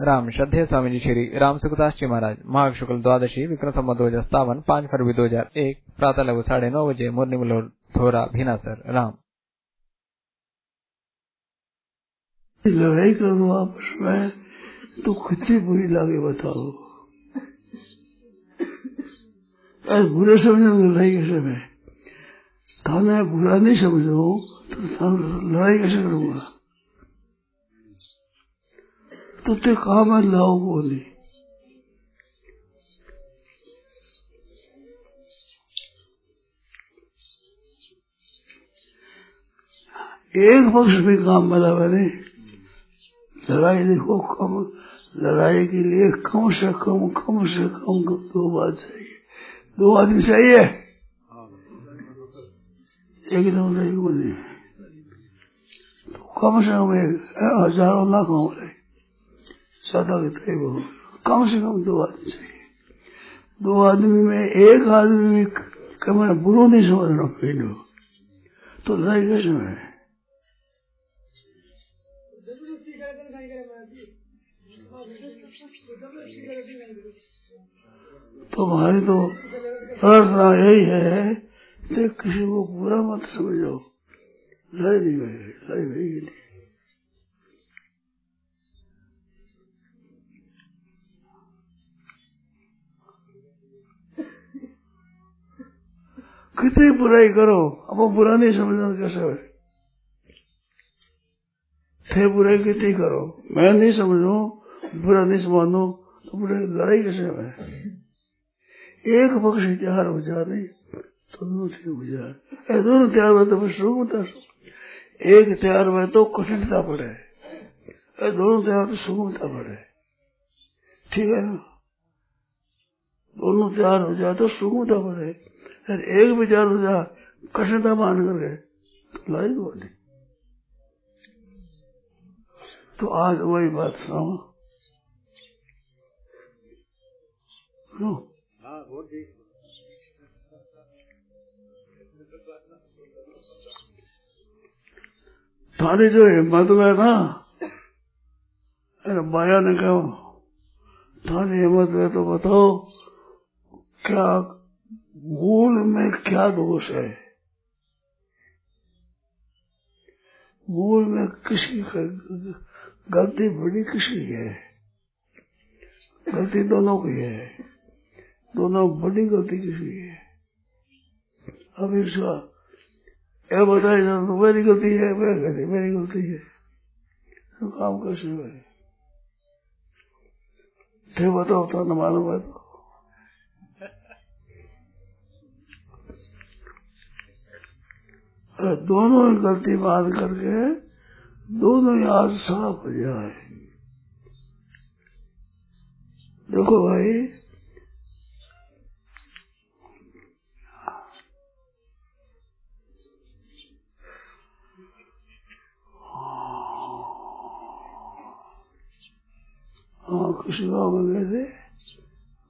राम श्रद्धेय स्वामी जी श्री राम सुखदास जी महाराज। माघ शुक्ल द्वादशी विक्रम संबत दो हज़ार सतावन पाँच फरवरी दो हज़ार एक प्रातः लगभग साढ़े नौ बजे मुरनी मलोर थोरा, भीनासर, राम। लड़ाई करो आपस में तो कितनी बुरी लगे बताओ। अरे बुरे समझो लड़ाई कैसे में? थाने बुरा नहीं समझो तो लड़ाई कैसे करूँगा? तो ते है लाओ बोली। एक पक्ष भी काम बना बने। लड़ाई देखो, कम, लड़ाई के लिए कम से कम कम से कम दो बात चाहिए। दो आदमी चाहिए? एकदम नहीं बने तो कम से कम एक, हज़ारों लाखों वाले सदा के वो कम से कम दो आदमी चाहिए। दो आदमी में एक आदमी में कम बुरो नहीं समझना कहीं तो लड़ाई कैसे में तो हमारी तो प्रार्थना यही है कि किसी को बुरा मत समझो। लड़ाई नहीं लड़ाई नहीं। कितनी बुराई करो, अब वो बुरा नहीं समझना कैसे है थे बुराई कितनी करो? मैं नहीं समझू, बुरा नहीं समझू तो बुराई लड़ाई कैसे है एक पक्ष तैयार हो जा रही तो दोनों ठीक हो। जाए दोनों तैयार हुए तो सुख होता एक तैयार हुए तो कठिनता पड़े दोनों तैयार तो सुगमता पड़े ठीक है ना? दोनों तैयार हो जाए तो सुगमता पड़े एक विचार हो जा कठिनता मान करके तो लाई बोली। तो आज वही बात सुनाओ थारी जो। हिम्मत है ना अरे माया ने कहा थारी हिम्मत में तो बताओ क्या मूल में क्या दोष है? मूल में किसी गलती बड़ी किसी है? गलती दोनों की है। दोनों बड़ी गलती किसी है। अब इसका, यह बताए मेरी गलती है मैं कहती मेरी गलती है। तो काम कैसे हुए थे बताओ तो न मालूम है तो। दोनों ही गलती मान करके, दोनों ही आज साफ़ हो जाए देखो भाई हाँ किसी गाँव में गए थे,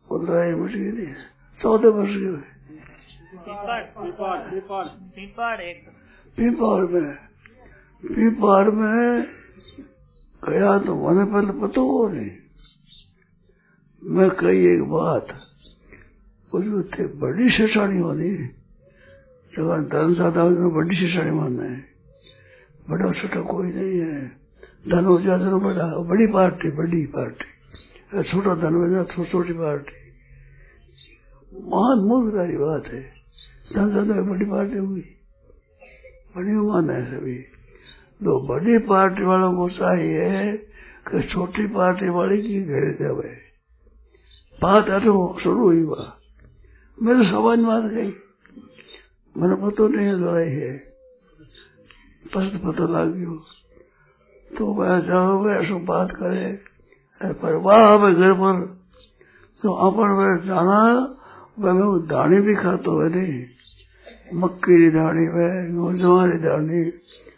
पंद्रह मिट गई थी चौदह वर्ष के पीपाड़ में पीपाड़ में गया तो मैंने पहले पता हो नहीं। मैं कही एक बात कुछ थे बड़ी शेषाणी होनी जब धन ज़्यादा बड़ी शेषाणी मानना है बड़ा छोटा कोई नहीं है। धन हो जाए तो बड़ा, बड़ी पार्टी बड़ी पार्टी। छोटा धन हो जाए छोटी पार्टी। महान मूर्खता की बात है। धन ज़्यादा बड़ी पार्टी हुई। बड़ी है सभी तो बड़ी पार्टी वालों को चाहिए कि छोटी पार्टी वाले की घेर जावे। बात ऐसे शुरू हुई बा मैं तो समझ बात गई। मैंने पता नहीं है लड़ाई है। पस्त पता लग गयो तो मैं जाओ मैं ऐसा बात करे पर वाह मैं घर पर तो अपन में जाना मैं दाने भी खाता हुए नहीं। मक्की की दानी में जवानी दानी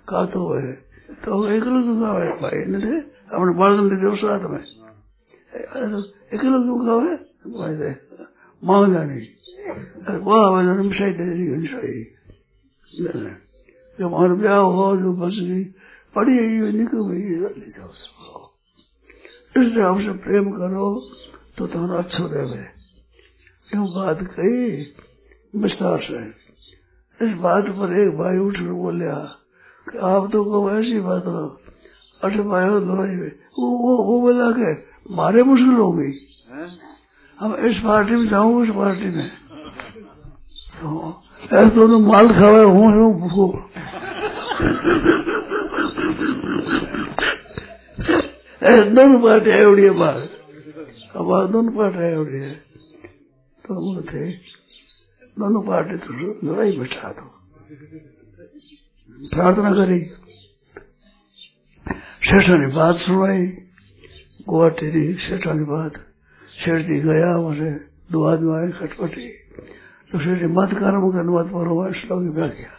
खातो हुए तो एकलो क्यों खावे भाई ने अपने बालकन दे में एकलो भाई दे मांगना नहीं। वाह, वह मिठाई दे मिठाई। जब हमारा ब्याह हो जो बस गई, पड़ी निकल गई जाओ हमसे प्रेम करो तो तुम्हारा अच्छो रहे बात कही? विस्तार से। इस बात पर एक भाई उठ बोलिया कि आप तो को ऐसी बात हो अठ भाई में। वो वो वो बोला के मारे मुश्किल हो गई। हम इस पार्टी में जाऊँ, उस पार्टी में। ऐसे तो ऐसे दोनों माल खावे हूँ हूँ भूखो दोनों पार्टी एवड़ी है बाहर। अब दोनों पार्टी एवड़ी है तो वो थे। दोनों पार्टी तो लड़ाई बैठा दो प्रार्थना करी। सेठा ने बात सुनाई। गुवाहाटी की सेठा ने बात। सेठ जी गया वहाँ दो आदमी आए खटपटी। तो सेठ जी मत कर्म कर, मत परो श्लोक ब्याह किया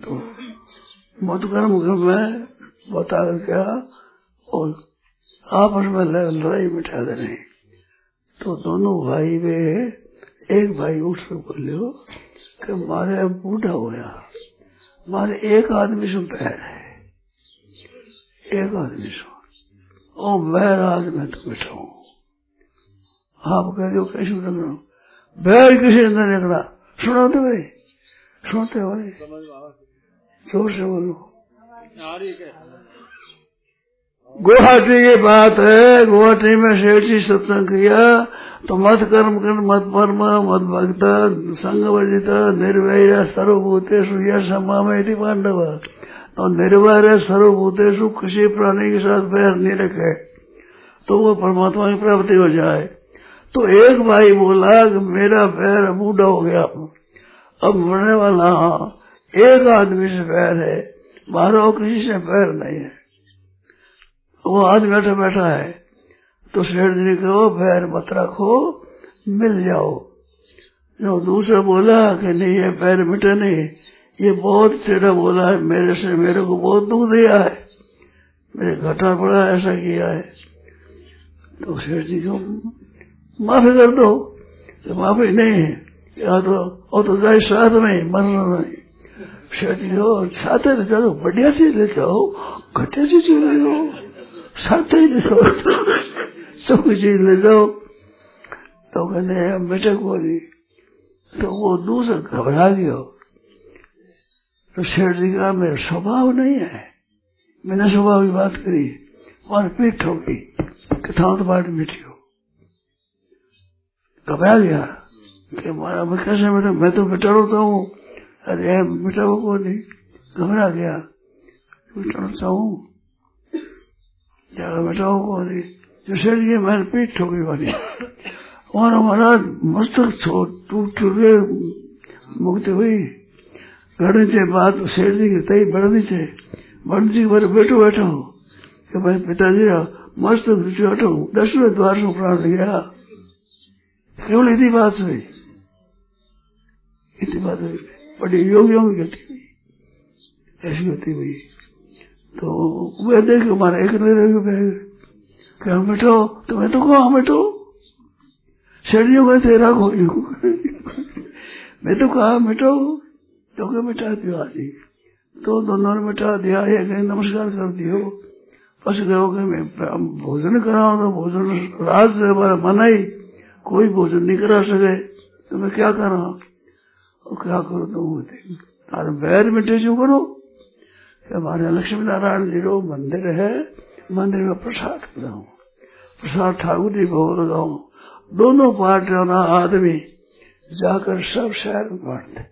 तो मत कर्म में बता क्या और आपस में लड़ाई मिटा देने। तो दोनों भाई में एक भाई उठ बोले कि मारे बूढ़ा होया। मारे एक आदमी से पैर है। एक आदमी से। ओ, मैं राज में तो बैठा हूँ। आप कह दो, कैसे लगना बैर किसी ने निकला? सुना तो भाई सुनते हो भाई ज़ोर से बोलो। गुवाहाटी की बात है, गुवाहाटी में शेठ जी सत्संग किया तो मत कर्म कर, मत परम, मत भक्त, संग वर्जित, निर्वैर सर्वभूतेषु यह पांडव। तो निर्वैर सर्वभूतेषु किसी प्राणी के साथ बैर नहीं रखे तो वो परमात्मा की प्राप्ति हो जाए। तो एक भाई बोला कि मेरा पैर बूढ़ा हो गया। अब मरने वाला एक आदमी से पैर है मारो किसी से पैर नहीं है। वो आज बैठा बैठा है। तो शेठ जी ने कहो पैर मत रखो, मिल जाओ। जो दूसरा बोला कि, नहीं, ये पैर मिटे नहीं, ये बहुत टेढ़ा बोला है, मेरे से मेरे को बहुत दुख दिया है। मेरे घटा पड़ा ऐसा किया है। तो शेठ जी को, माफ़ी कर दो तो माफ़ी नहीं है, या तो और तो जाए साथ में, मरना नहीं। शेठ जी को साथ ले जाओ बढ़िया चीज़ ले जाओ, घटिया चीज़ ले जाओ। साथ ही ले सब चीज़ ले जाओ। तो कहते बेटे को नहीं तो वो दूसरा घबरा गया। तो शेठ जी का मेरा स्वभाव नहीं है। मैंने स्वभाव की बात करी और पीठ ठोकी, कथाओं तो बात मीठी हो। घबरा गया कि मारा, मैं कैसे बेटा? मैं तो बेटा रोता हूँ। अरे, बेटा वो नहीं घबरा गया बेटा रोता हूँ। ज़्यादा बेटा, वो को नहीं जो शेठ जी मैंने पीठ ठोकी वाली। और महाराज मस्तक टूट टूटे मुक्ति हुई। घड़ने से बात शेर जी की तई बढ़नी से बढ़नी जी बारे बैठो बैठो। कि भाई पिताजी मस्त बैठो दसवें द्वार से प्राण गया। केवल इतनी बात हुई। इतनी बात हुई। बड़ी योगियों की गति हुई। ऐसी गति हुई। तो वह देख हमारा एक रह कि हम बैठो तुम्हें तो कहो बैठो शेरियों में तेरा कोई मैं तो कहा मिटो तो के मिटा दियो आदि। तो दोनों ने मिटा दिया ये कहीं नमस्कार कर दियो। बस गयो कि मैं भोजन कराओ तो भोजन रात से हमारा मना ही कोई भोजन नहीं करा सके। तो मैं क्या करा और क्या करो? तो तार बैर मिटे, जो करो। हमारे लक्ष्मी नारायण जी रो, मंदिर है, मंदिर में प्रसाद बनाऊ प्रसाद ठाकुर जी भोग लगाऊ दोनों पार्टियों ना आदमी जाकर सब शहर में बांटते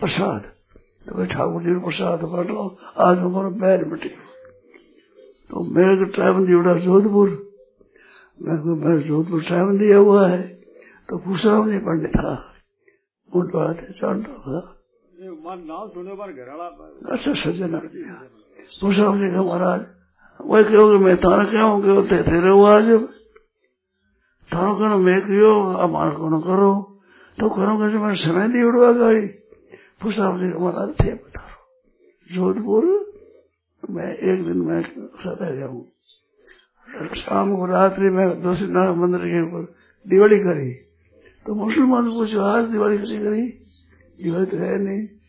प्रसाद। तो भाई ठाकुर जी प्रसाद बांटो, आज हमारा पैर मिटे। तो मेरे को टाइम जुड़ा जोधपुर। मैं मैं जोधपुर टाइम दिया हुआ है तो पूछा नहीं पंडित था। उन बात जानता था अच्छा सज्जन दिया पूछा जी का महाराज, वही कहोगे, मैं तारा क्या हूँ? कि तेरे हुआ आज। थारो करो मैं कहो अमार को करो। तो करो कैसे मैं समय नहीं उड़वा गई पूछा जी हमारा थे बता जोधपुर, मैं एक दिन मैं सदा गया हूँ। शाम को रात्रि में दूसरी नारायण मंदिर के ऊपर दिवाली करी। तो मुसलमान पूछो, आज दिवाली कैसी करी? दिवाली तो है नहीं।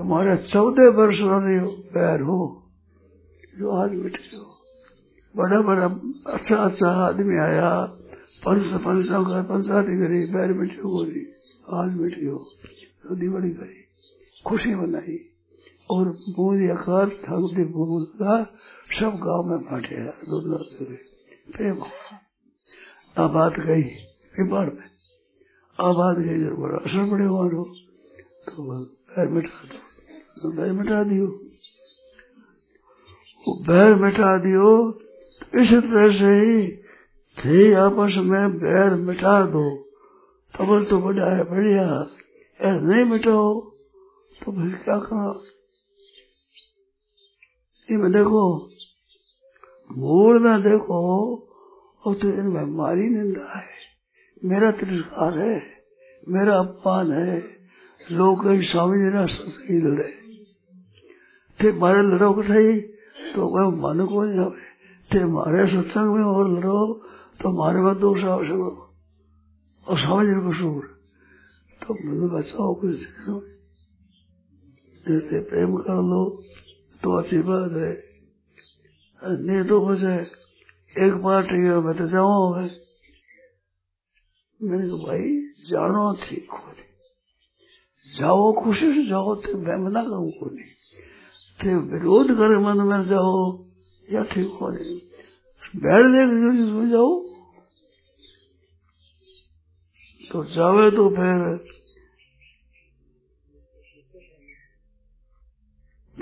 कि चौदह वर्ष वाले पैर हो। जो आज बैठे हो। बड़ा बड़ा अच्छा अच्छा आदमी आया। पंच पंचों का पंचायती करी पैर हो बोली। आज मिट्टी हो। शादी बड़ी करी। खुशी मनाई। और बूंदी आकार ठाकुर बूंद का सब गाँव में बांटे प्रेम आ बात गई पेपर में। आ बात गई जब बड़ा असर पड़े मारो तो पैर मिटा दो। तो पैर मिटा दियो। वो पैर मिटा दियो तो इस तरह से ही थे आपस में बैर मिटा दो। तब तो बड़ा है, बढ़िया। ऐसा नहीं मिटाओ तो फिर क्या करो इनमें देखो मूल में देखो, और तो इनमें मारी निंदा है। मेरा तिरस्कार है, मेरा अपमान है। लोग कहीं स्वामी जी ने सत्संग लड़े। थे मारे लड़ो कठाई तो कोई मन को नहीं आवे थे मारे सत्संग में और लड़ो तो मारे में दोष आवश्यक और स्वामी जी कसूर तो मैंने बचाओ कुछ जैसे प्रेम कर लो तो अच्छी बात है नहीं तो बचे एक बार ठीक है मैं तो जाऊँ मैंने कहा, भाई, जानो ठीक हो जाओ, खुशी से जाओ तो मैं मना करूँ को नहीं। थे विरोध करे मन में जाओ या ठीक हो नहीं। बैठ देख जाओ। तो जावे तो फिर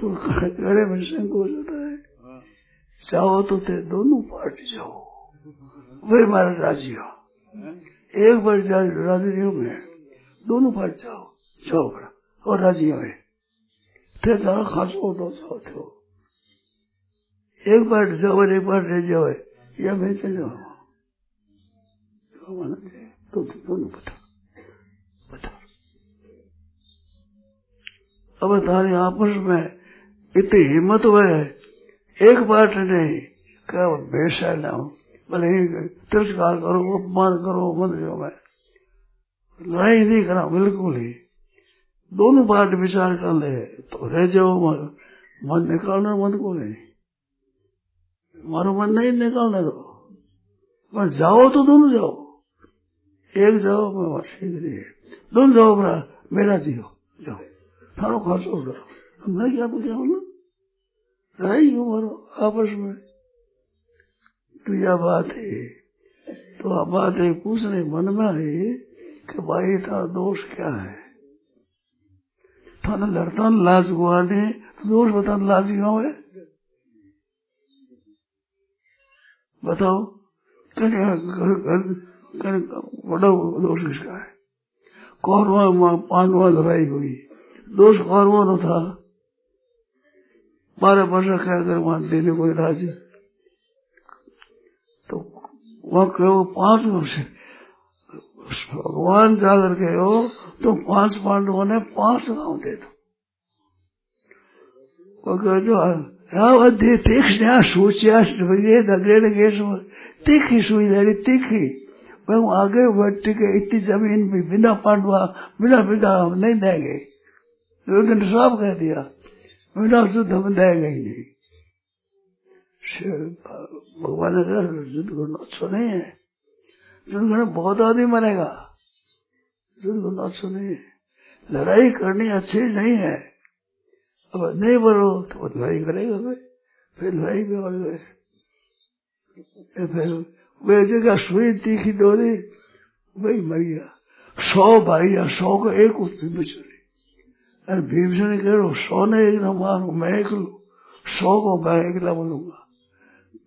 तो करे में संकोच होता है। चाहो तो थे दोनों पार्टी जाओ। वही हमारा राज़ी हो। एक बार राज़ी नहीं हो दोनों पार्टी जाओ। जाओ बड़ा। और राज़ी हो। थे जाओ खासो दो जाओ थे एक बार जाओ, एक बार रह जाओ, या मैं चले जाओ तो दोनों बता बता अब तारे आपस में इतनी हिम्मत हुए एक बात नहीं, क्या बेशा ना। हो भले तिरस्कार करो, अपमान करो मंदिरों में लड़ाई नहीं करा, बिल्कुल ही। दोनों बात विचार कर ले तो रह जाओ मन, निकालना मन को नहीं? मारो मन नहीं निकालने दो पर जाओ तो दोनों जाओ। एक जाओ मैं है। दोनों जाओ मेरा मेरा जियो जाओ। थारो खर्च हो जाओ मैं क्या तो क्या हूँ लड़ाई क्यों मारो आपस में। तो यह बात है। तो अब बात है पूछ पूछने मन में है कि भाई था दोष क्या है? थाने लड़ता, लाज गुआ दे। तो दोष बता लाज क्यों है? बताओ बड़ा दोष किसका है? कौरवा पांडवा लड़ाई हुई। दोष कौरवा तो था। बारह वर्ष क्या कर वहाँ देने को राज़ी तो वहाँ कहो पाँच वर्ष भगवान जागर गए हो तो पाँच पांडवों ने पाँच गाँव दे दो। जो के तीखी सुई तीखी वह आगे बढ़ के इतनी ज़मीन भी बिना पांडवा, बिना बिना हम नहीं देंगे लेकिन साफ़ कह दिया, बिना युद्ध हम देंगे ही। नहीं भगवान युद्ध करना अच्छा नहीं है। युद्ध बहुत आदमी मरेगा करना अच्छा नहीं लड़ाई करनी अच्छी नहीं है। अब नहीं मरो तो लड़ाई करेगा भाई फिर लड़ाई में और फिर वे जगह सुई तीखी डोरी, वही मर गया सौ भाई या सौ को एक उसमें बिछड़ी अरे भीमसेन कह रहा सौ ने एक न मारू, मैं एक लू। सौ को मैं अकेला बोलूँगा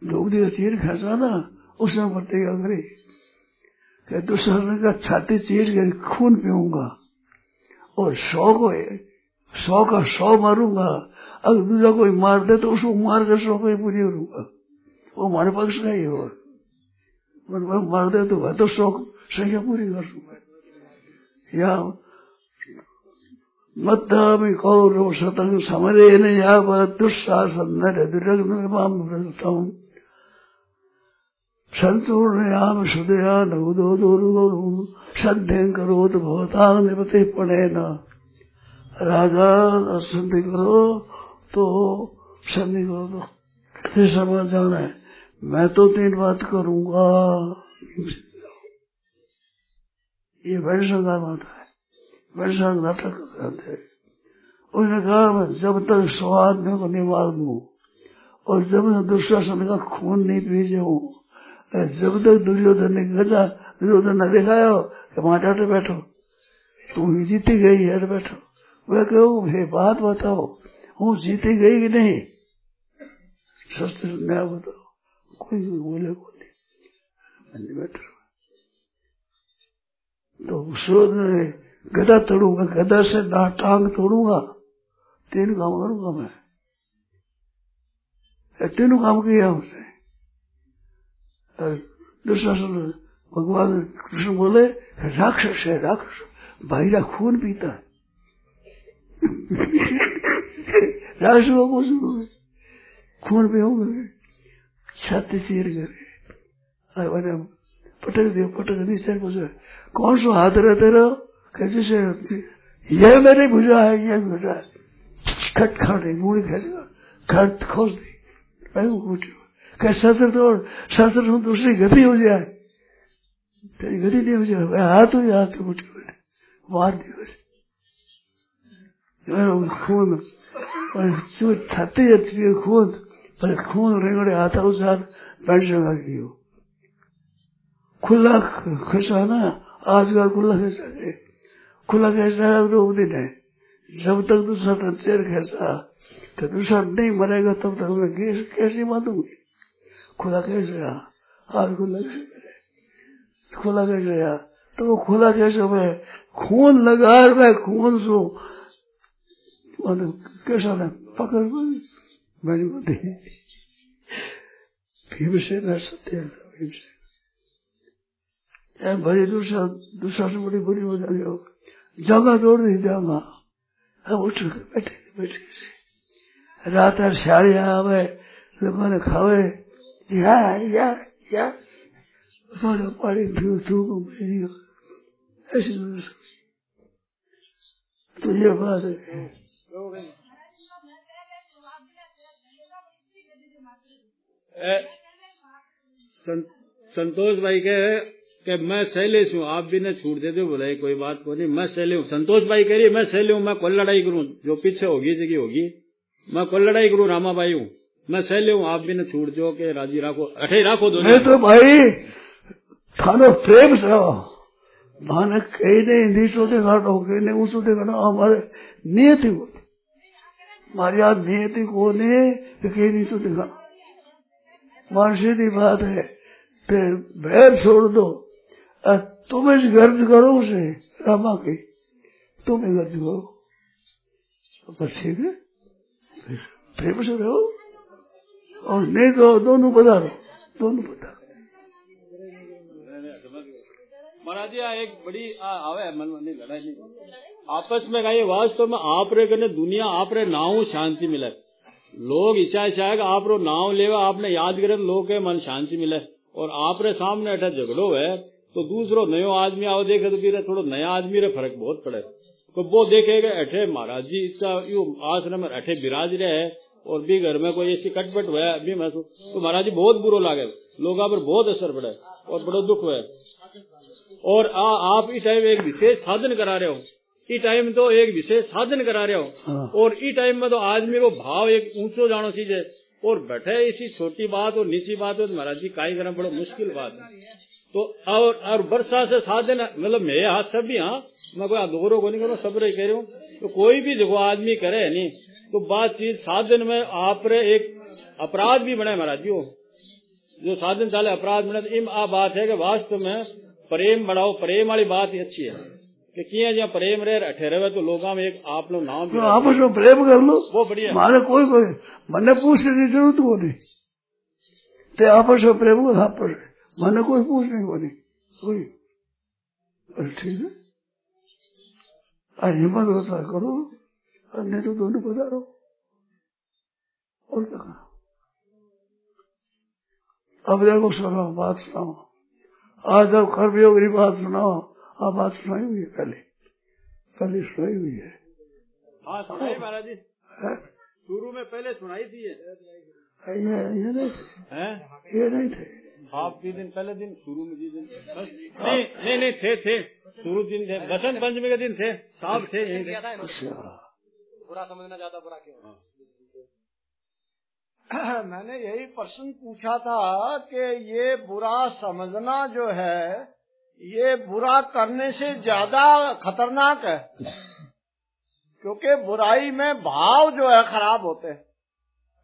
द्रौपदी का चीर फैसा ना उसमें प्रतिज्ञा करी कि दुशासन का छाती चीर कर खून पीऊँगा। और सौ को सौ का सौ मारूँगा। अगर दूसरा कोई मार दे तो उसको मार कर सौ को ही पूरी करूँगा। वो हमारे पक्ष का ही होगा मार दे तो मैं तो सौ संख्या पूरी कर दूँगा। या मद्दामी कौरव शतंग समरे न दुस्साहसन नर दुर्गम संतूर्णयाम सुदया दोरु सन्धे करोत भवता निपते पड़े न राजा संधि करो तो संधि करो। तो समझ जाना है। मैं तो तीन बात करूँगा। ये का माता है। वैश्य नाटक करते उसने कहा, मैं जब तक स्वाद में को नहीं मार दू और जब तक समय का खून नहीं पी जाऊँ जब तक दुर्योधन ने गजा, दुर्योधन ने दिखाया, कि वहाँ डाटे बैठो। तुम जीती गई है बैठो। वह कहो, हे बात बताओ, हूँ जीती गई कि नहीं? शस्त्र न्याय बताओ। कोई बोले बोले। बैठो तो सूर्य ने गदा तोड़ूँगा, गदा से टांग तोड़ूँगा। तीन काम करूँगा मैं। तीनों काम किया उसने? दुशासन भगवान कृष्ण बोले राक्षस है राक्षस भाईरा खून पीता है राक्षस को कुछ खून पे होंगे छाती चीर करे पटक दियो पटक नीचे पूछे कौन सा हाथ रहे तेरा कैसे से यह मेरी भुजा है यह भुजा है खट खट मूड़ी खेचेगा खट खोज दी कह शस्त्र तोड़ शस्त्र तो दूसरी गति हो जाए। तेरी गति नहीं हो जाए हाथ हो जाए हाथ मुठी बैठे मार दियो खून छाती जाती है खून, पर खून रेंगड़े हाथ उसार पैंट जगा गई खुला खिसा ना आजकल खुला खसा है। खुला खिसा है रोक दिन है। जब तक दूसरा चेर खिसा तो दूसरा नहीं मरेगा, तब तक मैं कैसे मारूँगी खुला कैसे रहा आज खुला कैसे खुला कैसे रहा तो वो खुला कैसे मैं खून लगा मैं खून सो। कैसा ना पकड़ मैंने बोलते। भीमसेन सत्य भीमसेन भरी दूसरा दूसरा से बड़ी बुरी हो जाएगी जगह दौड़ नहीं जाऊँगा हम उठ बैठे बैठे। रात और साड़ी आवे लोगों ने खावे। ये बात संतोष भाई के कि मैं शैलेश हूँ, आप भी न छूट दे दो, बोले कोई बात को नहीं, मैं शैले हूँ। संतोष भाई कह रही मैं शैले हूँ, मैं कोई लड़ाई करूँ, जो पीछे होगी, जगह होगी। मैं कोई लड़ाई करूँ, रामा भाई हूँ। मैं शैले हूँ, आप भी न छूट दो के राज़ी राखो, अठे राखो दो तो भाई, थानो प्रेम से माने कहीं नहीं नीचो दिखाटो कहीं नहीं ऊंचो दिखाना हमारे नियति को हमारी आज नियति को नहीं कहीं नीचो दिखाना मार सीधी बात है भैर छोड़ दो। तुम इस गर्ज करो उसे, रामा की। तुम गर्ज करो। बस ठीक है। प्रेम से रहो। और नहीं तो दोनों बता दो दोनों बता महाराज जी एक बड़ी आवे, मन मन लड़ाई नहीं। आपस में कहा वास्तव में आप रे कने दुनिया, आप रे नाव शांति मिले। लोग इच्छा इच्छा है आप रो नाव लेवा, आपने याद करे लोग के मन शांति मिले। और आप रे सामने अठा झगड़ो है तो दूसरो नयो आदमी आओ, देखे तो फिर थोड़ो नया आदमी रे फ़र्क बहुत पड़े। तो वो देखेगा, अठे महाराज जी, इसका यू आश्रम अठे बिराज रहे है और भी घर में कोई ऐसी कटपट हुआ अभी महसूस तो महाराज जी बहुत बुरो लागे। लोग पर बहुत असर पड़े और बड़ो दुख हुआ और आ, आप इस टाइम एक विशेष साधन करा रहे हो। इस टाइम तो एक विशेष साधन करा रहे हो। और इस टाइम में तो आदमी को भाव एक ऊंचो जानो चीज़ है। और बैठे इसी छोटी बात और नीची बात हो महाराज जी काई करना बड़ा मुश्किल बात है। तो और और वर्षा से साधन मतलब मेरे हाथ सब भी हाँ मैं कोई दोहरों को नहीं करूँ सब रही कह रही हूँ। तो कोई भी देखो आदमी करे नहीं। तो बातचीत साधन में आप एक अपराध भी बने महाराज जी जो साधन चाले अपराध बने तो इम आ बात है कि वास्तव में प्रेम बढ़ाओ प्रेम वाली बात ही अच्छी है। कि किया जहाँ प्रेम रहे ठहरे हुए तो लोग में एक आप लोग नाम तो आपस में प्रेम कर लो। वो बढ़िया। मारे कोई कोई मैंने पूछने की ज़रूरत को नहीं। ते आपस में प्रेम आपस मैंने कोई पूछने को नहीं। कोई ठीक है। हिम्मत होता करो। और नहीं तो दोनों रहो और क्या कहा अब देखो सुनो बात सुनाओ। आज जब कर्मयोग की बात सुनाओ आप बात सुनाई हुई है पहले? पहले सुनाई हुई है। हाँ सुनाई महाराज जी। शुरू में पहले सुनाई थी ये। ये नहीं थे। ये नहीं थे। आप भी दिन पहले दिन। शुरू में जी दिन नहीं नहीं नहीं थे थे। शुरू दिन थे। बसंत पंचमी के दिन थे। साहब थे। अच्छा। बुरा समझना ज़्यादा बुरा क्यों? मैंने यही प्रश्न पूछा था कि ये बुरा समझना जो है ये बुरा करने से ज़्यादा खतरनाक है? क्योंकि बुराई में भाव जो है खराब होते हैं।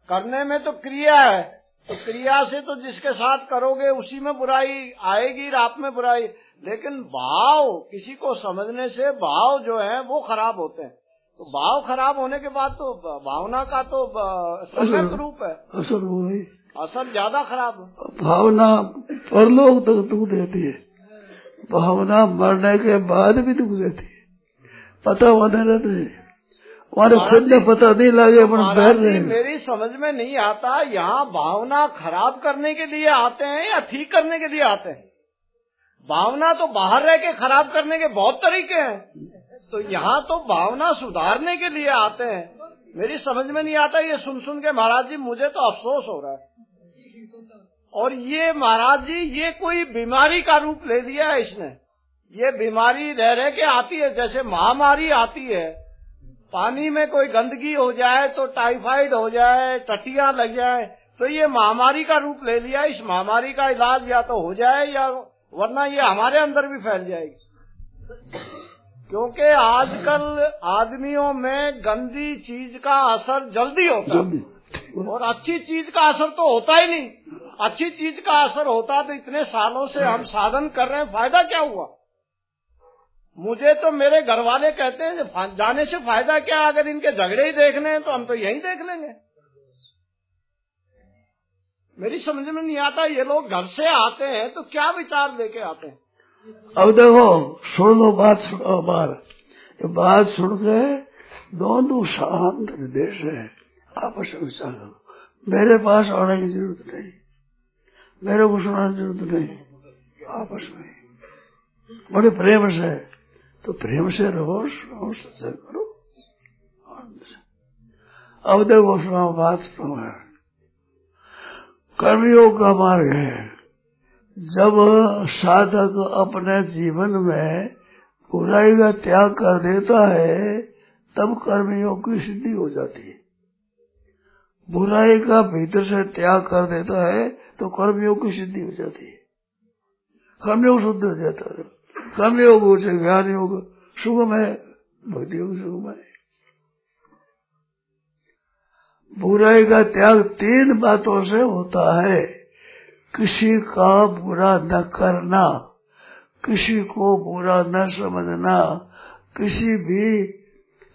करने में तो क्रिया है। तो क्रिया से तो जिसके साथ करोगे उसी में बुराई आएगी रात में बुराई। लेकिन भाव किसी को समझने से भाव जो है वो खराब होते हैं। तो भाव खराब होने के बाद तो भावना का तो सम्यक रूप है। असर वो गई असर ज़्यादा खराब है। भावना परलोक तक दुख देती है। भावना मरने के बाद भी दुख देती है। पता होने रहते है। खुद ने पता नहीं लगे अपन बैठ रहे मेरी समझ में नहीं आता यहाँ भावना खराब करने के लिए आते हैं या ठीक करने के लिए आते हैं? भावना तो बाहर रह के खराब करने के बहुत तरीके हैं। तो यहाँ तो भावना सुधारने के लिए आते हैं। मेरी समझ में नहीं आता ये सुन सुन के महाराज जी मुझे तो अफसोस हो रहा है। और ये महाराज जी ये कोई बीमारी का रूप ले लिया है इसने। ये बीमारी रह रह के आती है जैसे महामारी आती है। पानी में कोई गंदगी हो जाए तो टाइफाइड हो जाए टटिया लग जाए तो ये महामारी का रूप ले लिया। इस महामारी का इलाज या तो हो जाए या वरना ये हमारे अंदर भी फैल जाएगी। क्योंकि आजकल आदमियों में गंदी चीज़ का असर जल्दी होता है। जल्दी। और अच्छी चीज़ का असर तो होता ही नहीं। अच्छी चीज़ का असर होता तो इतने सालों से हम साधन कर रहे हैं फ़ायदा क्या हुआ? मुझे तो मेरे घर वाले कहते हैं जाने से फ़ायदा क्या अगर इनके झगड़े ही देखने हैं तो हम तो यही देख लेंगे। मेरी समझ में नहीं आता, ये लोग घर से आते हैं तो क्या विचार लेके आते हैं? अब देखो, सुन लो बात, सुनो बार ये बात सुन के दोनों शांत देश है। आपस में विचार करो। मेरे पास आने की ज़रूरत नहीं। मेरे को सुनाने की ज़रूरत नहीं। आपस में बड़े प्रेम से तो प्रेम से रहो, सुनो, सत्संग करो। अब देखो बात है कर्मयोग का मार्ग है, जब साधक अपने जीवन में बुराई का त्याग कर देता है, तब कर्मयोग की सिद्धि हो जाती है। बुराई का भीतर से त्याग कर देता है तो कर्मयोग की सिद्धि हो जाती है। कर्मयोग शुद्ध हो जाता है। कर्मयोग हो से ज्ञान योग सुगम है भक्ति योग सुगम है बुराई का त्याग तीन बातों से होता है किसी का बुरा न करना किसी को बुरा न समझना किसी भी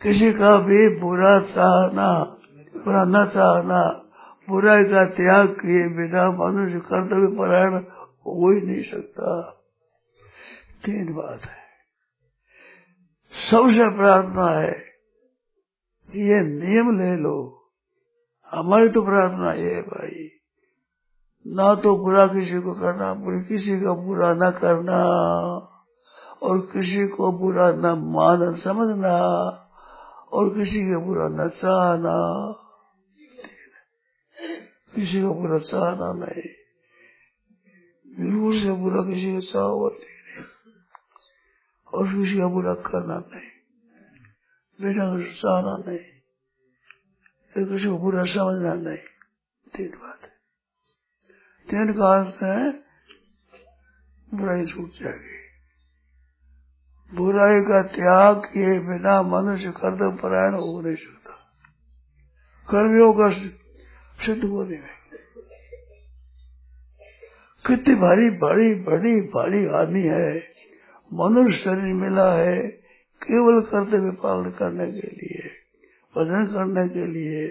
किसी का भी बुरा चाहना बुरा न चाहना बुराई का त्याग किए बिना मनुष्य कर्तव्य परायण हो ही नहीं सकता तीन बात है। सबसे प्रार्थना है, ये नियम ले लो। हमारी तो प्रार्थना ये है भाई, ना तो बुरा किसी को करना, बुरा किसी का बुरा न करना, और किसी को बुरा न मान, समझना, और किसी का बुरा न चाहना। किसी का बुरा चाहना नहीं। बिल्कुल से बुरा किसी का चाहो और किसी का बुरा करना नहीं। कुछ चाहना नहीं। किसी को बुरा समझना नहीं। तीन बात है। तीन का अर्थ है, बुराई छूट जाएगी। बुराई का त्याग किए बिना मनुष्य कर्तव्य परायण हो नहीं सकता। कर्मियों का सिद्ध हो नहीं कितनी भारी बड़ी बड़ी, भारी आदमी है। मनुष्य शरीर मिला है केवल कर्तव्य पालन करने के लिए, भजन करने के लिए,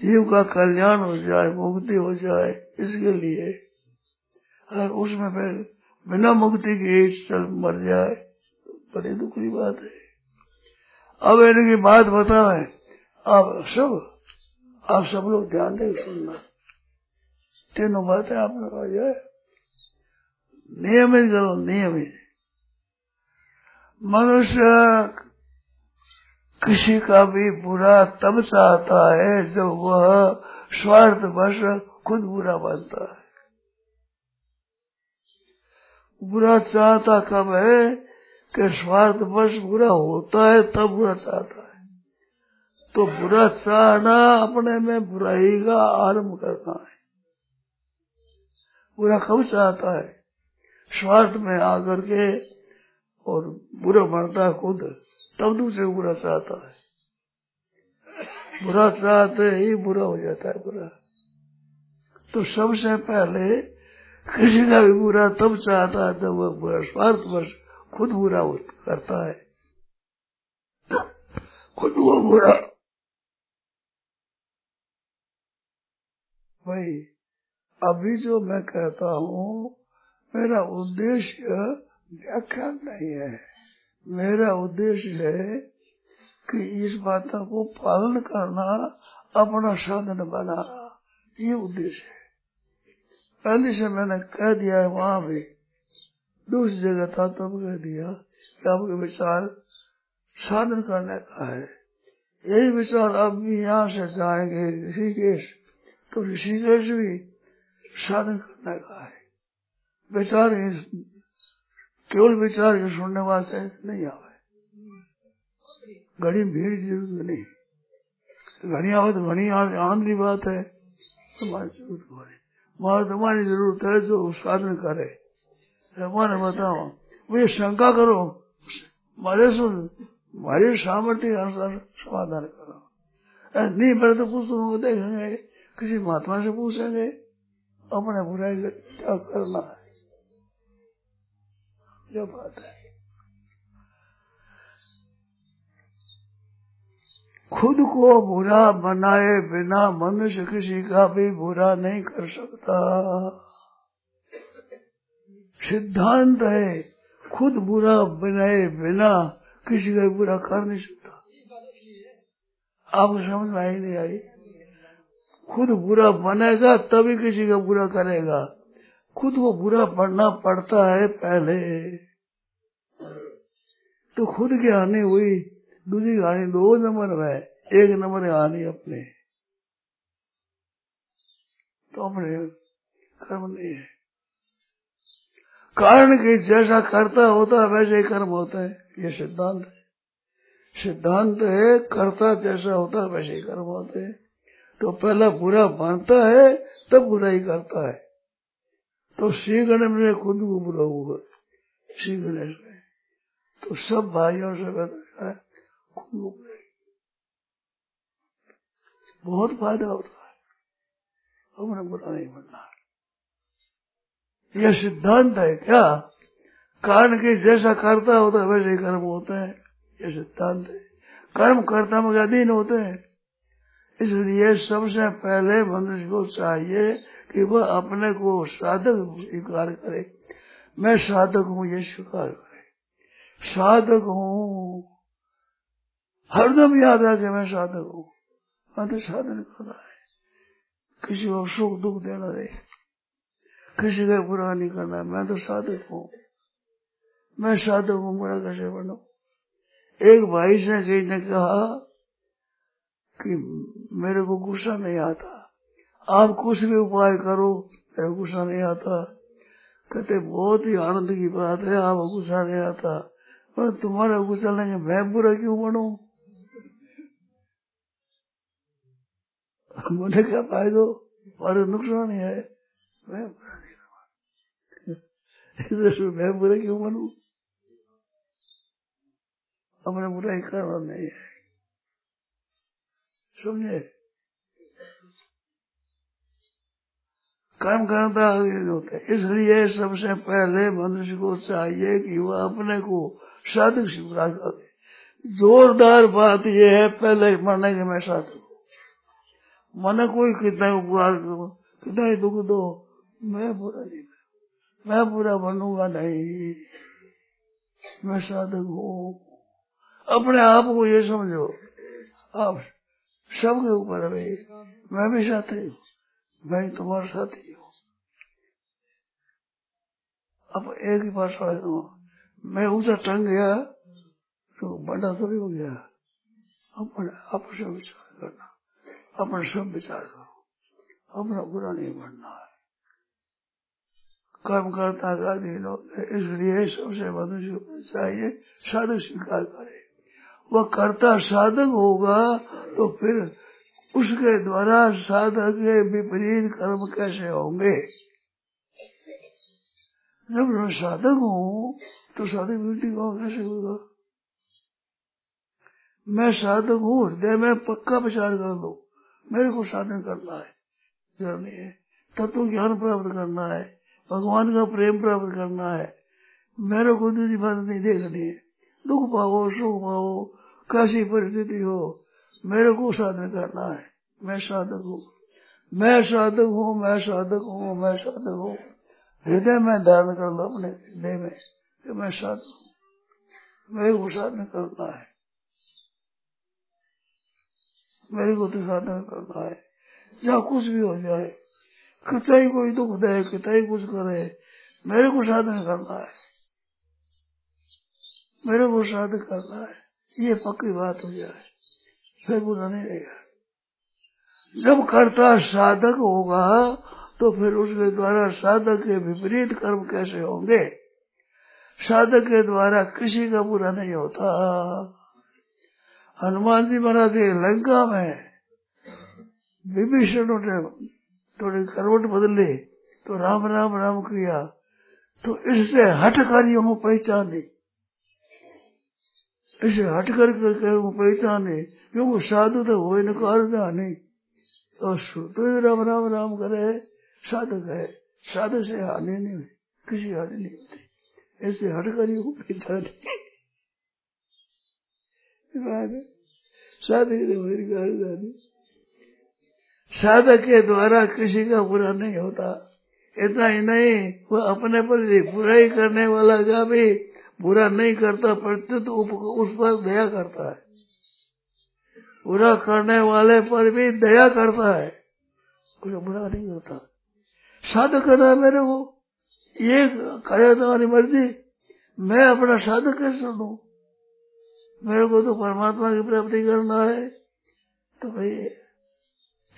जीव का कल्याण हो जाए, मुक्ति हो जाए, इसके लिए। और उसमें फिर बिना मुक्ति के चल मर जाए, बड़ी दुख बात है। अब इनकी बात बताए, आप सब आप सब लोग ध्यान दे सुनना। तीनों बातें आपने कहा जाए नियमित करो, नियमित। मनुष्य किसी का भी बुरा तब चाहता है जब वह स्वार्थ बस खुद बुरा बनता है। बुरा चाहता कब है कि स्वार्थ बस बुरा होता है, तब बुरा चाहता है। तो बुरा चाहना अपने में बुराई का आरंभ करना है। बुरा कब चाहता है? स्वार्थ में आकर के और बुरा बनता है खुद, तब दूसरे बुरा चाहता है। बुरा चाहते ही बुरा हो जाता है बुरा। तो सबसे पहले किसी का भी बुरा तब चाहता है जब वह बुरा, स्वार्थ बस खुद बुरा करता है। खुद वो बुरा। भाई अभी जो मैं कहता हूँ, मेरा उद्देश्य व्याख्या नहीं है? मेरा उद्देश्य है कि इस बात को पालन करना, अपना साधन बनाना ये उद्देश्य है। पहले से मैंने कह दिया है, वहाँ भी दूसरी जगह था तब कह दिया कि आपके विचार साधन करने का है। यही विचार अब भी यहाँ से जाएँगे ऋषिकेश तो ऋषिकेश भी साधन करने का है। विचार केवल विचार के सुनने वास्ते नहीं आवे। घड़ी भीड़ की ज़रूरत नहीं। घड़ी आवे तो घड़ी आनंद की बात है। तुम्हारी ज़रूरत है मारे तुम्हारी ज़रूरत है जो साधन करे। माने बताओ वे शंका करो। मारे सुन हमारे सामर्थ्य अनुसार समाधान करो। नहीं, पहले तो पुस्तकों को देखेंगे, किसी महात्मा से पूछेंगे। अपने बुराई क्या करना है? जो बात है। खुद को बुरा बनाए बिना मनुष्य किसी का भी बुरा नहीं कर सकता। सिद्धांत है, खुद बुरा बनाए बिना किसी का बुरा कर नहीं सकता। आपको समझ में आई नहीं आई? खुद बुरा बनेगा तभी किसी का बुरा करेगा। खुद को बुरा पढ़ना पड़ता है पहले। तो खुद की हानि हुई दूसरी हानि दो नंबर में, एक नंबर हानि अपने। तो अपने कर्म नहीं है। कारण के जैसा करता होता है, वैसे ही कर्म होता है। ये सिद्धांत है। सिद्धांत है, करता जैसा होता है, वैसे ही कर्म होते हैं। तो पहला बुरा बनता है, तब बुराई करता है। तो श्री गणेश ने खुद हुआ श्री गणेश में तो सब भाइयों से खुद बुराई बहुत फ़ायदा होता है। हमने बुरा नहीं बनना यह सिद्धांत है क्या? कारण के जैसा करता होता है, वैसे ही कर्म होता है। यह सिद्धांत है। कर्म कर्ता में अधीन होते हैं। इसलिए सबसे पहले मनुष्य को चाहिए कि वह अपने को साधक स्वीकार करे। मैं साधक हूँ, ये स्वीकार करे। साधक हूँ। हरदम याद रखे मैं साधक हूँ। मैं तो साधन करना है। किसी को सुख दुख देना नहीं। किसी का बुरा नहीं करना। मैं तो साधक हूँ। मैं साधक हूँ बुरा कैसे बनो? एक भाई से कहीं ने कहा कि मेरे को गुस्सा नहीं आता। आप कुछ भी उपाय करो, मेरे गुस्सा नहीं आता। कहते, बहुत ही आनंद की बात है, आप गुस्सा नहीं आता। पर तुम्हारा गुस्सा लेंगे मैं बुरा क्यों बनू? मुझे क्या फायदो और नुकसान ही है। मैं बुरा मैं बुरा क्यों बनू? अपने बुराई करना नहीं है। समझे? काम करता होता इसलिए सबसे पहले मनुष्य को चाहिए कि वह अपने को साधक स्वीकार करे। जोरदार बात यह है, पहले मरने के मैं साधक हूँ मन कोई कितना उपकार करो, कितना ही दुख दो, मैं बुरा नहीं मैं बुरा बनूँगा नहीं। मैं साधक हूँ। अपने आप को ये समझो। आप सबके ऊपर मैं भी साथी हूँ। मैं तुम्हारा साथी हूँ अब एक ही बात समझ मैं ऊँचा टंग गया तो बड़ा तो हो गया। अपने आपस में विचार करना, अपने सब विचार करो। अपना बुरा नहीं बनना है। कर्म करता का लोग, इसलिए सबसे मनुष्य चाहिए साधक स्वीकार करे। वह करता साधक होगा तो फिर उसके द्वारा साधक के विपरीत कर्म कैसे होंगे? जब मैं साधक हूँ तो साधक विपरीत कर्म कैसे होगा? मैं साधक हूँ, हृदय में पक्का विचार कर लो, मेरे को साधन करना है। करनी है तत्व ज्ञान प्राप्त करना है, भगवान का प्रेम प्राप्त करना है। मेरे को दूसरी बात नहीं देखनी है। दुख पाओ, सुख पाओ, कैसी परिस्थिति हो, मेरे को साधन करना है। मैं साधक हूँ। मैं साधक हूँ, मैं साधक हूँ, मैं साधक हूँ। हृदय में धारण कर लो अपने हृदय में, कि मैं साधक हूँ। मेरे को साधन करना है। मेरे को तो साधन करना है। जहाँ कुछ भी हो जाए, कितना ही कोई दुख दे, कितना ही कुछ करे, मेरे को साधन करना है। मेरे को साधन करना है। ये पक्की बात हो जाए। फिर बुरा नहीं रहेगा जब कर्ता साधक होगा तो फिर उसके द्वारा साधक के विपरीत कर्म कैसे होंगे? साधक के द्वारा किसी का बुरा नहीं होता। हनुमान जी महाराज लंका में विभीषण ने थोड़ी करवट बदली तो राम राम राम किया तो इससे हट कार्यों को पहचाने। इसे हट कर पहचाने क्योंकि साधु तो वो इनकार नहीं तो तो राम राम राम करे साधक है साधक से हानि नहीं हुई, किसी हानि नहीं होती। ऐसे हट कर ही। साधक साधक के द्वारा किसी का बुरा नहीं होता। इतना ही नहीं वो अपने पर बुराई करने वाला का भी बुरा नहीं करता, प्रत्युत उस पर दया करता है। बुरा करने वाले पर भी दया करता है। कुछ बुरा नहीं करता साधक करना मेरे को ये कहे तुम्हारी मर्ज़ी। मैं अपना साधक कैसे लू मेरे को तो परमात्मा की प्राप्ति करना है। तो भाई,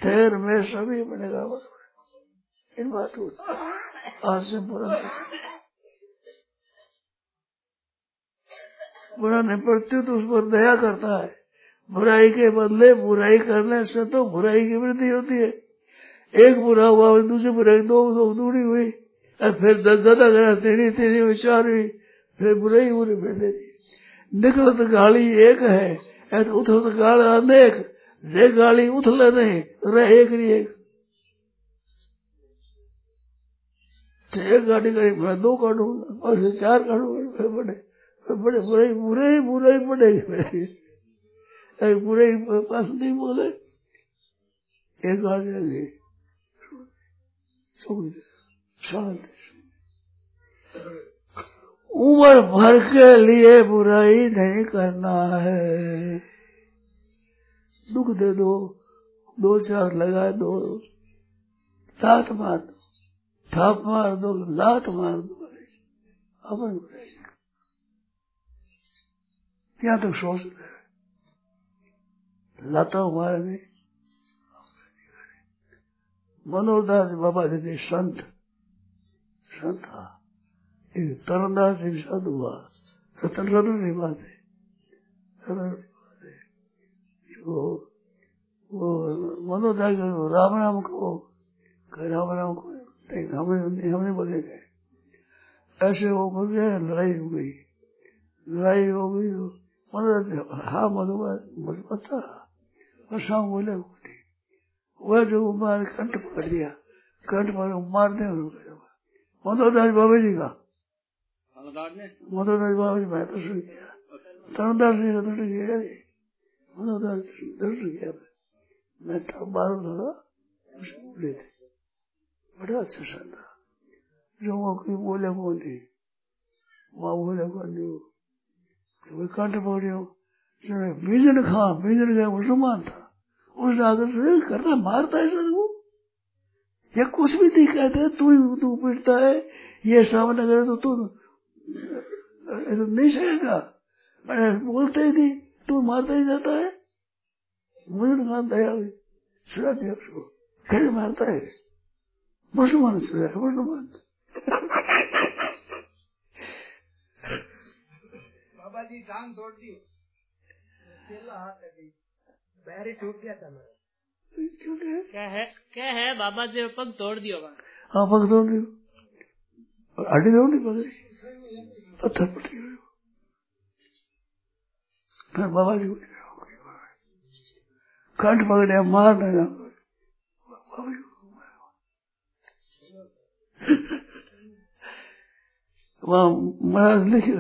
ठहर, में सभी बनेगा इन बातों आज से बुरा बुरा नहीं पड़ती तो उस पर दया करता है। बुराई के बदले बुराई करने से तो बुराई की वृद्धि होती है। एक बुरा हुआ, दूसरी बुराई, दो दो, दूरी हुई, और फिर दस, ज़्यादा गया तीन तीन हुई चार हुई, फिर बुराई बुरी फिर निकलत गाड़ी एक है उथलत गाड़ अनेक, जे गाड़ी उथले नहीं, रह एक नहीं एक। तो एक गाड़ी करी मैं दो काटूँगा और से चार काटूँगा फिर बड़े फिर बड़े बुरे बुरे ही बुरे ही पूरे पास नहीं बोले। एक आ जाएँगे शांत उम्र भर के लिए बुराई नहीं करना है। दुख दे दो। दो चार लगा दो। लात मार दो। थाप मार दो। लात मार दो। अपन बुराई क्या तो सोच रहे लाता हमारे में मनोदास बाबा जी संत। संत था एक तरनदास जी साधु हुआ। रतन रतन की बात है। वो वो मनोदास राम राम को राम राम को। हमें हमें बोले गए ऐसे हो गए लड़ाई हो गई। लड़ाई हो गई। मनोदास हाँ मधुबा मुझे पता और शाम बोले उठी। वह जो मार कंठ पकड़ दिया कंठ पकड़ मार दे मधोदास बाबा जी का। मधोदास बाबा जी मैं दर्शन किया तरणदास जी का दर्शन किया मधोदास दर्शन किया मैं था बारह लगा बोले थे। बड़ा अच्छा सन था। जो वो कोई बोले को नहीं वहाँ बोले को नहीं कंठ पकड़ियो बीजन खा बीजन गया मुसलमान था उस आकर से करना मारता है वो या कुछ भी नहीं कहते तू ही तू पीटता है ये सामने करे तो तू नहीं सहेगा मैंने बोलते ही नहीं तू मारता ही जाता है मुझे कहा दया हुई सुना दिया उसको कैसे मारता है मुसलमान से मुसलमान बाबा जी टांग तोड़ दी बैरी टूट गया था मेरा। क्या है? क्या है? बाबा जी पग तोड़ दियो हाँ पग तोड़ दियो। हड्डी तोड़ दी पकड़ी पत्थर पट फिर बाबा जी कंठ पकड़े मार देना बाबा जी वहाँ महाराज लिखे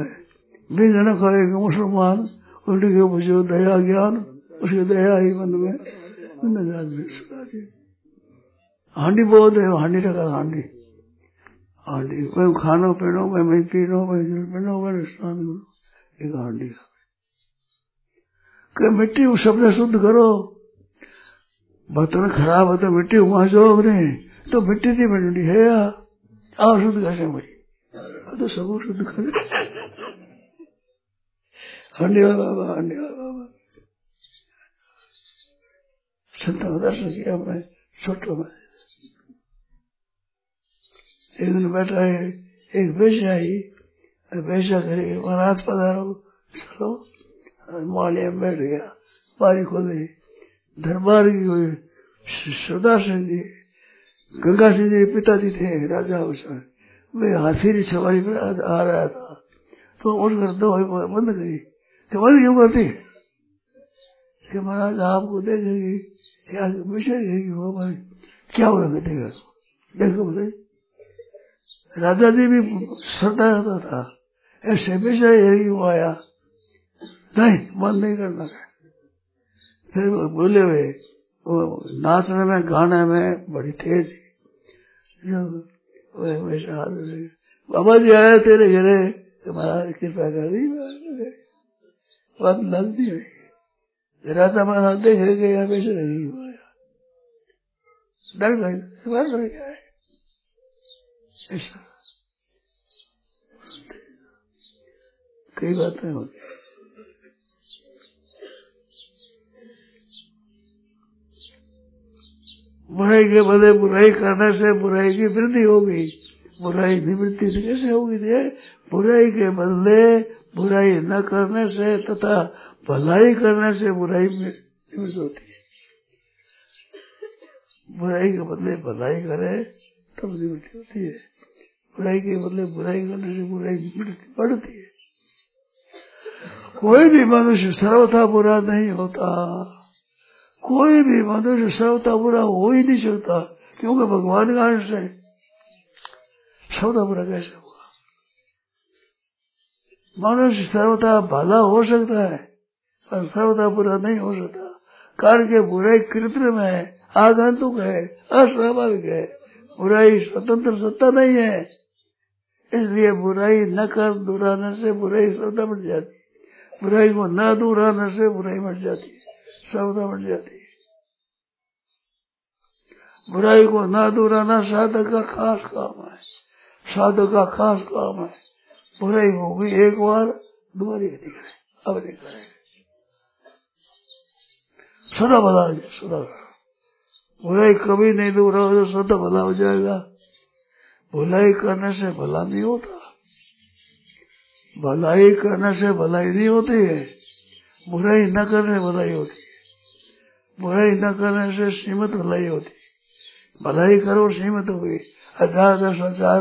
करेगा मुसलमान। उनके मुझे दया ज्ञान, उसके दया ही मन में। हांडी बहुत है, हांडी रखा हांडी हांडी मैं खानो पीनो मैं मैं पीनो मैं जल पीनो मैं स्नान करो एक हांडी कि मिट्टी को शब्द शुद्ध करो। बर्तन खराब है तो मिट्टी वहाँ नहीं तो मिट्टी नहीं बननी है। या आओ शुद्ध कैसे भाई। तो सब शुद्ध करे हांडी वाला बाबा हांडी वाला बाबा संत का दर्शन किया मैं छोटो में एक दिन बैठा है एक बेचा आई बेचा करे महाराज पधारो चलो मालिया बैठ गया बारी खोली दरबार की कोई सरदार सिंह जी गंगा सिंह जी पिताजी थे राजा उसमें वे हाथी सवारी पर आ रहा था तो उठकर दवाई बंद करी। तो बंद क्यों करती कि महाराज आपको देखेगी क्या है वो भाई क्या हो रहा देगा देखो बोले राजा जी भी श्रद्धा रहता था। ऐसे विषय यही वो आया। नहीं, मन नहीं करना फिर वो बोले हुए नाचने में, गाने में बड़ी तेज हमेशा बाबा जी आया तेरे घरे महाराज कृपा कर दी बात लगती है महाराज देख रहे हमेशा नहीं हुआ डर गए डर गया है कई बातें होती बुराई के बदले बुराई करने से बुराई की वृद्धि होगी। बुराई निवृत्ति से कैसे होगी? बुराई के बदले बुराई न करने से तथा भलाई करने से बुराई निवृत्त होती है। बुराई के बदले भलाई करे, तब निवृत्ति होती है। बुराई के बदले बुराई करने से बुराई बढ़ती है। कोई भी मनुष्य सर्वथा बुरा नहीं होता। कोई भी मनुष्य सर्वथा बुरा हो ही नहीं सकता, क्योंकि भगवान का अंश है। सर्वथा बुरा कैसे होगा मनुष्य सर्वथा भला हो सकता है, पर सर्वथा बुरा नहीं हो सकता। कारण के बुराई कृत्रिम है आगंतुक है, अस्वाभाविक है। बुराई स्वतंत्र सत्ता नहीं है। इसलिए बुराई न कर, दुराने से बुराई सत्ता बढ़ जाती। बुराई को न दुराने से बुराई बढ़ जाती है बढ़ जाती। है बुराई को न दुराना साधक का खास काम है। साधक का खास काम है। बुराई होगी, एक बार दोबारी नहीं करे अब नहीं करेंगे सदा भला हो जाए, सदा। बुराई कभी नहीं दूर हो तो सदा भला हो जाएगा। बुराई करने से भला नहीं होता। भलाई करने से भलाई नहीं होती है। बुराई न करने भलाई होती है। बुराई न करने से सीमित भलाई होती है। भलाई करो, सीमित होगी हज़ार दस हज़ार,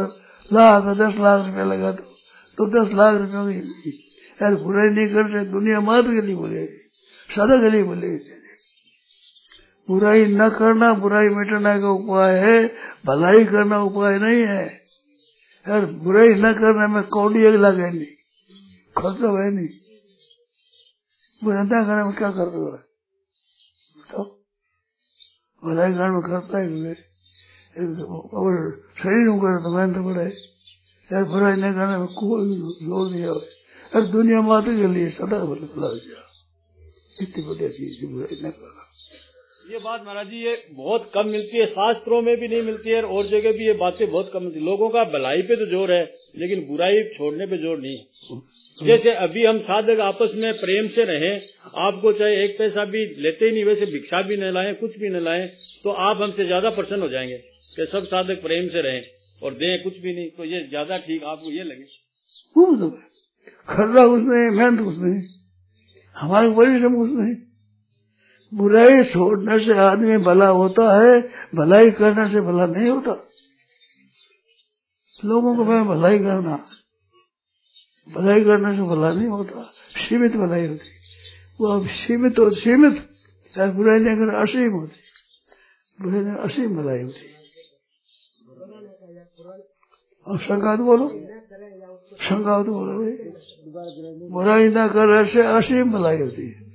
लाख दस लाख रुपया लगा दो। तो दस लाख की यार बुराई नहीं करते दुनिया मात के लिए बोलेगी सदा के लिए बोलेगी बुराई न करना, बुराई मिटने का उपाय है, भलाई करना उपाय नहीं है। यार बुराई न करने में कौड़ी एक लगे नहीं, खर्चा है नहीं। बुरा करने में क्या कर रहे हो? तो भलाई करने में खर्चा है और शरीर में करे तो मेहनत पड़े यार बुराई नहीं करने में कोई ज़ोर नहीं है। यार दुनिया माते के लिए सदा बदला गया इतनी बढ़िया चीज़ बुराई न करना। ये बात महाराज जी ये बहुत कम मिलती है। शास्त्रों में भी नहीं मिलती है और जगह भी ये बातें बहुत कम मिलती है। लोगों का भलाई पे तो ज़ोर है लेकिन बुराई छोड़ने पे ज़ोर नहीं जैसे अभी हम साधक आपस में प्रेम से रहें आपको चाहे एक पैसा भी लेते ही नहीं वैसे भिक्षा भी न लाएँ कुछ भी न लाएँ तो आप हमसे ज़्यादा प्रसन्न हो जाएँगे कि सब साधक प्रेम से रहें। और दे कुछ भी नहीं तो ये ज़्यादा ठीक आपको ये लगे। वो तो खर्चा उसने, मेहनत उसने, हमारे परिश्रम उसने। बुराई छोड़ने से आदमी भला होता है, भलाई करने से भला नहीं होता। लोगों को मैं भलाई करना, भलाई करने से भला नहीं होता, सीमित भलाई होती। वो अब सीमित और सीमित बुराई नहीं कर, असीम होती। बुराई असीम भलाई होती। अब शंका तो बोलो। शंका तो बोलो भाई। बुराई न करने से असीम भलाई होती है।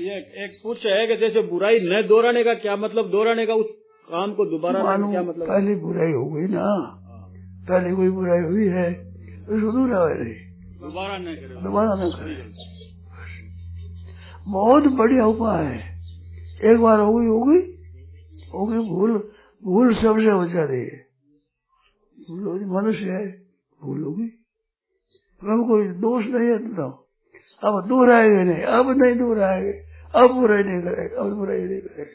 ये, एक पूछ है कि जैसे बुराई न दोहराने का क्या मतलब? दोहराने का उस काम को दोबारा क्या मतलब? पहले बुराई हो गई ना। पहले कोई बुराई हुई है उसको दूर रहे दोबारा न करे। दोबारा न करे। बहुत बढ़िया उपाय है। एक बार हो गई हो गई? हो गई भूल भूल सबसे हो जाती है। भूल मनुष्य है भूल गई हम कोई दोष नहीं है तो अब दूर आएँगे नहीं, अब नहीं दूर आएँगे अब बुराई नहीं करेगा, अब बुराई नहीं करेगा।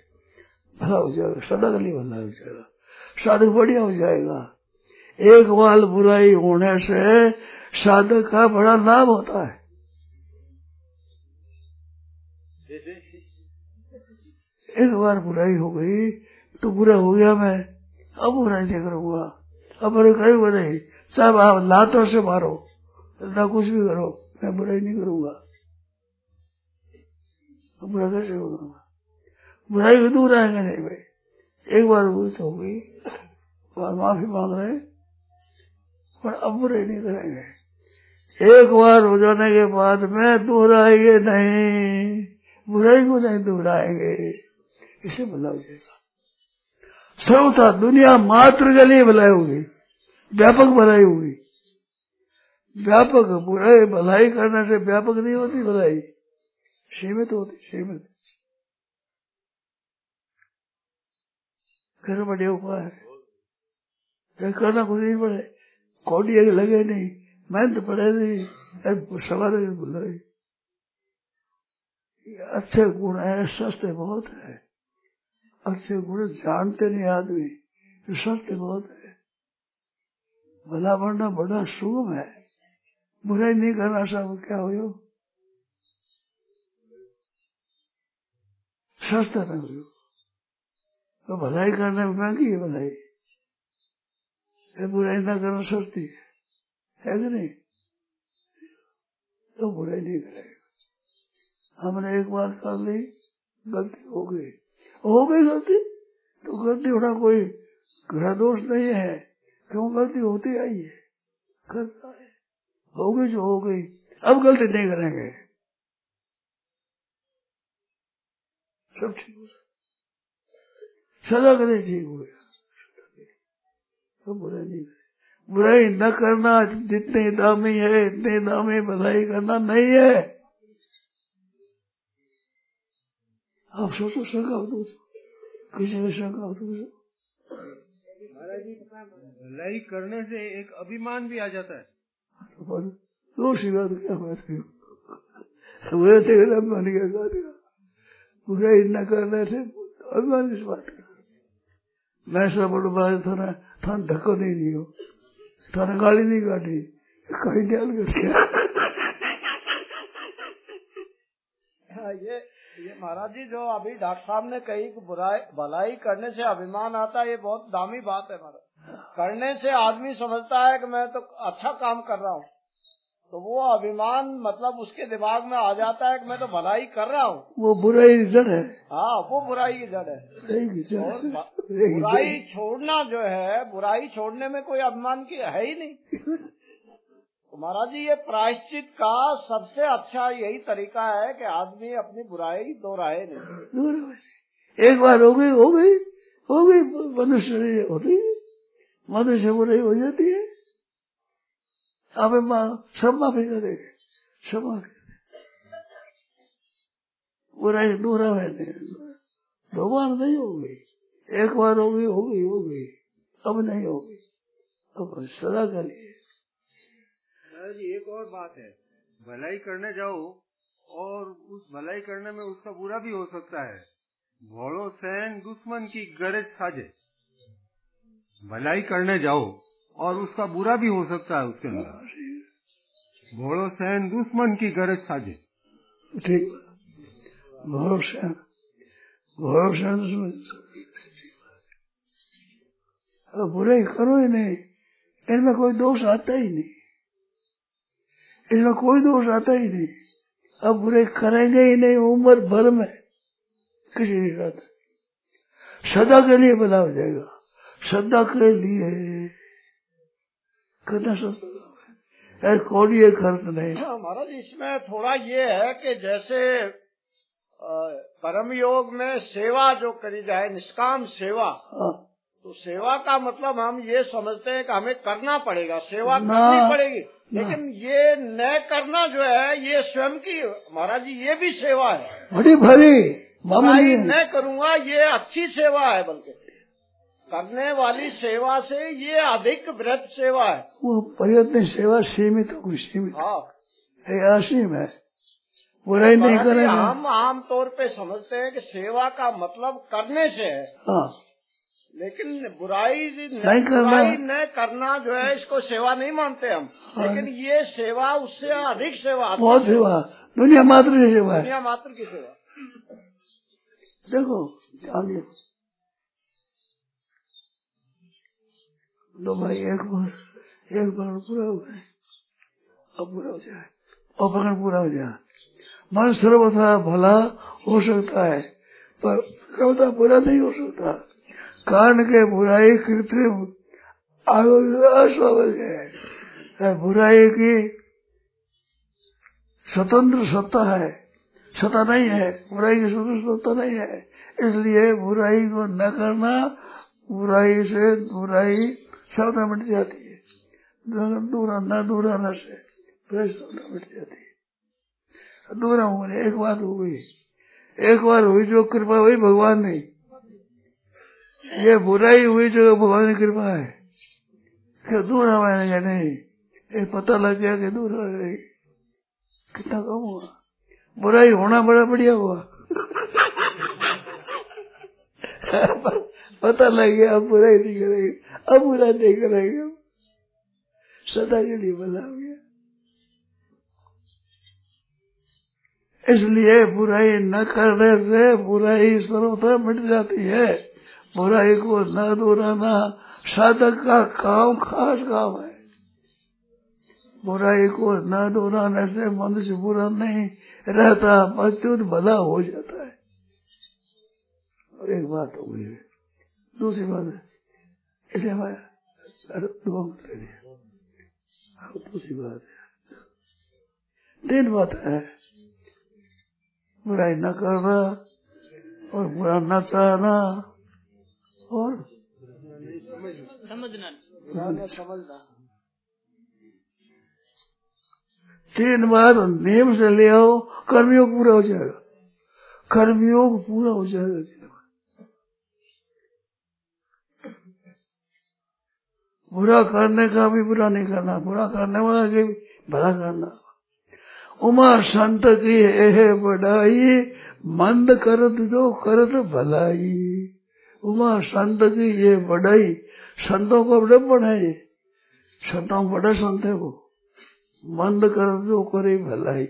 भला हो जाएगा सदा लिए भला हो जाएगा, साधक बढ़िया हो जाएगा। एक बार बुराई होने से साधक का बड़ा लाभ होता है। एक बार बुराई हो गई तो बुरा हो गया मैं, अब बुराई नहीं करूँगा। अरे कहीं नहीं चाहे आप लातों से मारो ना कुछ भी करो मैं बुराई नहीं करूँगा बुरा कैसे करूँगा बुराई भी दूर आएँगे नहीं भाई एक बार तो हो गई और माफ़ी मांग रहे पर अब बुराई नहीं करेंगे एक बार हो जाने के बाद में दोहराएँगे नहीं बुराई को नहीं दोहराएँगे इसे भला हो जाएगा सर्वथा दुनिया मात्र के लिए भलाई होगी व्यापक भलाई होगी व्यापक बुराई भलाई करने से व्यापक नहीं होती भलाई। सीमित होती, सीमित। कर बढ़िया उपाय है करना कुछ नहीं पड़े। कौड़ी आगे लगे नहीं। मेहनत पड़े नहीं। सवाल भूल अच्छे गुण है सस्ते बहुत है। अच्छे गुण जानते नहीं आदमी। सस्ते बहुत है। भला बनना बड़ा सुगम है। बुराई नहीं करना सब क्या हो सस्ता हो तो भलाई करने में महँगी है भलाई। बुराई ना करना सस्ती है। है कि नहीं? तो बुराई नहीं करेगा। हमने एक बार कर ली, गलती हो गई। हो गई गलती? तो गलती होना कोई घड़ा दोष नहीं है। क्यों गलती होती आई है करता है। हो गई जो हो गई। अब गलती नहीं करेंगे। सब ठीक हो सदा करे, ठीक हो गया। तो बुराई नहीं करे। बुराई न करना, जितने दामी है, इतने दामी बधाई करना नहीं है। आप सोचो, शंका हो तो किसी में शंका हो तो भलाई करने से एक अभिमान भी आ जाता है। दो शिवा तो क्या बात है वो तेरा मान गया कार्य बुराई न करने से अभिमान किस बात का मैं सब बात थाना थान धक्को नहीं दियो। थाने गाली नहीं काटी। कहीं ध्यान कर ये महाराज जी जो अभी डॉक्टर साहब ने कही कि बुराई भलाई करने से अभिमान आता है ये बहुत दामी बात है महाराज। करने से आदमी समझता है कि मैं तो अच्छा काम कर रहा हूँ। तो वो अभिमान मतलब उसके दिमाग में आ जाता है कि मैं तो भलाई कर रहा हूँ। वो बुराई की जड़ है। हाँ वो बुराई की जड़ है। बुराई छोड़ना जो है बुराई छोड़ने में कोई अभिमान की है ही नहीं। तो महाराज जी, ये प्रायश्चित का सबसे अच्छा यही तरीका है कि आदमी अपनी बुराई दोहराए नहीं। है। एक बार हो गई हो गई हो गई, मनुष्य होती। मनुष्य बुराई हो जाती है। अब सब माफ़ी करे सब माफ़ी बुराई दूरा है नहीं दो बार नहीं हो गई। एक बार हो गई हो गई हो गई। अब नहीं होगी अब सदा के लिए। जी एक और बात है। भलाई करने जाओ और उस भलाई करने में उसका बुरा भी हो सकता है। भोड़ो सैन दुश्मन की गरज साजे। भलाई करने जाओ और उसका बुरा भी हो सकता है उसके अंदर। भोड़ो सैन दुश्मन की गरज साजे। ठीक। भरोसा भरोसा अब बुराई करो ही नहीं। इनमें कोई दोष आता ही नहीं। इसमें कोई दोष आता ही नहीं। अब बुरे करेंगे ही नहीं उम्र भर में किसी के साथ। सदा के लिए बना हो जाएगा। सदा के लिए कितना सस्ता काम है। कोई ये खर्च नहीं? हाँ, महाराज इसमें थोड़ा ये है कि जैसे परम योग में सेवा जो करी जाए निष्काम सेवा हाँ। तो सेवा का मतलब हम ये समझते हैं कि हमें करना पड़ेगा सेवा करनी पड़ेगी। लेकिन ये न करना जो है ये स्वयं की महाराज जी ये भी सेवा है। बड़ी भारी मामूली। न करूँगा ये अच्छी सेवा है बल्कि। करने वाली सेवा से ये अधिक वृत सेवा है। वो प्रयत्न सेवा सीमित होगी सीमित। हाँ। असीम है। बुराई नहीं करेगा। हम आमतौर पे समझते हैं कि सेवा का मतलब करने से है। हाँ। लेकिन बुराई नहीं करना। न करना जो है इसको सेवा नहीं मानते हम। हाँ। लेकिन ये सेवा उससे अधिक सेवा बहुत सेवा। दुनिया मात्र की सेवा दुनिया मात्र की सेवा। देखो आगे। दो भाई एक बार एक बार पूरा हो गए। अब पूरा हो जाए। और पकड़ पूरा हो जाए। मन सर्वथा भला हो सकता है पर सर्वथा बुरा नहीं हो सकता। कारण के बुराई कृत्रिम अस्वाभाविक है। बुराई की स्वतंत्र सत्ता है। सत्ता नहीं है। बुराई की स्वतंत्र सत्ता नहीं है। इसलिए बुराई को न करना, बुराई से बुराई सर्वथा मिट जाती है। दूरा, न दूरा न से बुराई सर्वथा मिट जाती है। दूरा होने एक बार हो गई एक बार हुई जो कृपा हुई, भगवान ने ये बुराई हुई जो भगवान की कृपा है। कि दूरा मैंने कहा नहीं? ये पता लग गया कि दूरा रहेगी कितना कम हुआ। बुराई होना बड़ा बढ़िया हुआ। पता लग गया, अब बुराई नहीं करेंगे। अब बुरा नहीं करेंगे। सदा के लिए हो गया। इसलिए बुराई न करने से बुराई सर्वथा मिट जाती है। बुराई को न दोहराना, साधक का काम खास काम है। बुराई को न दोहराने से मनुष्य बुरा नहीं रहता प्रत्युत भला हो जाता है। और एक बात हो गई दूसरी बात है दूसरी बात है, तीन बात है, बुराई न करना और बुरा न चाहना। और समझना। समझना तीन बार नियम से ले आओ कर्मयोग पूरा हो जाएगा। कर्मयोग पूरा हो जाएगा जीवन बुरा। करने का भी बुरा नहीं करना बुरा करने वाला के भी भला करना। उमा संत की है बढ़ाई मंद करत जो करत भलाई। उमा संत की ये बढ़ाई संतों को बड़प्पन है ये संतों बड़ा संत है वो। मंद कर जो करे भलाई।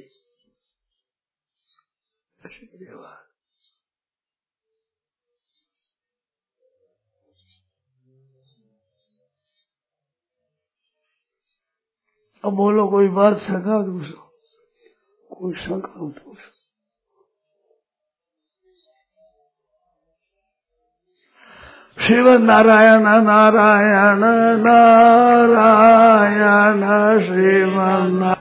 अब बोलो, कोई बात शंका तो कोई शंका हो तो शिव नारायण नारायण नारायण श्रीमन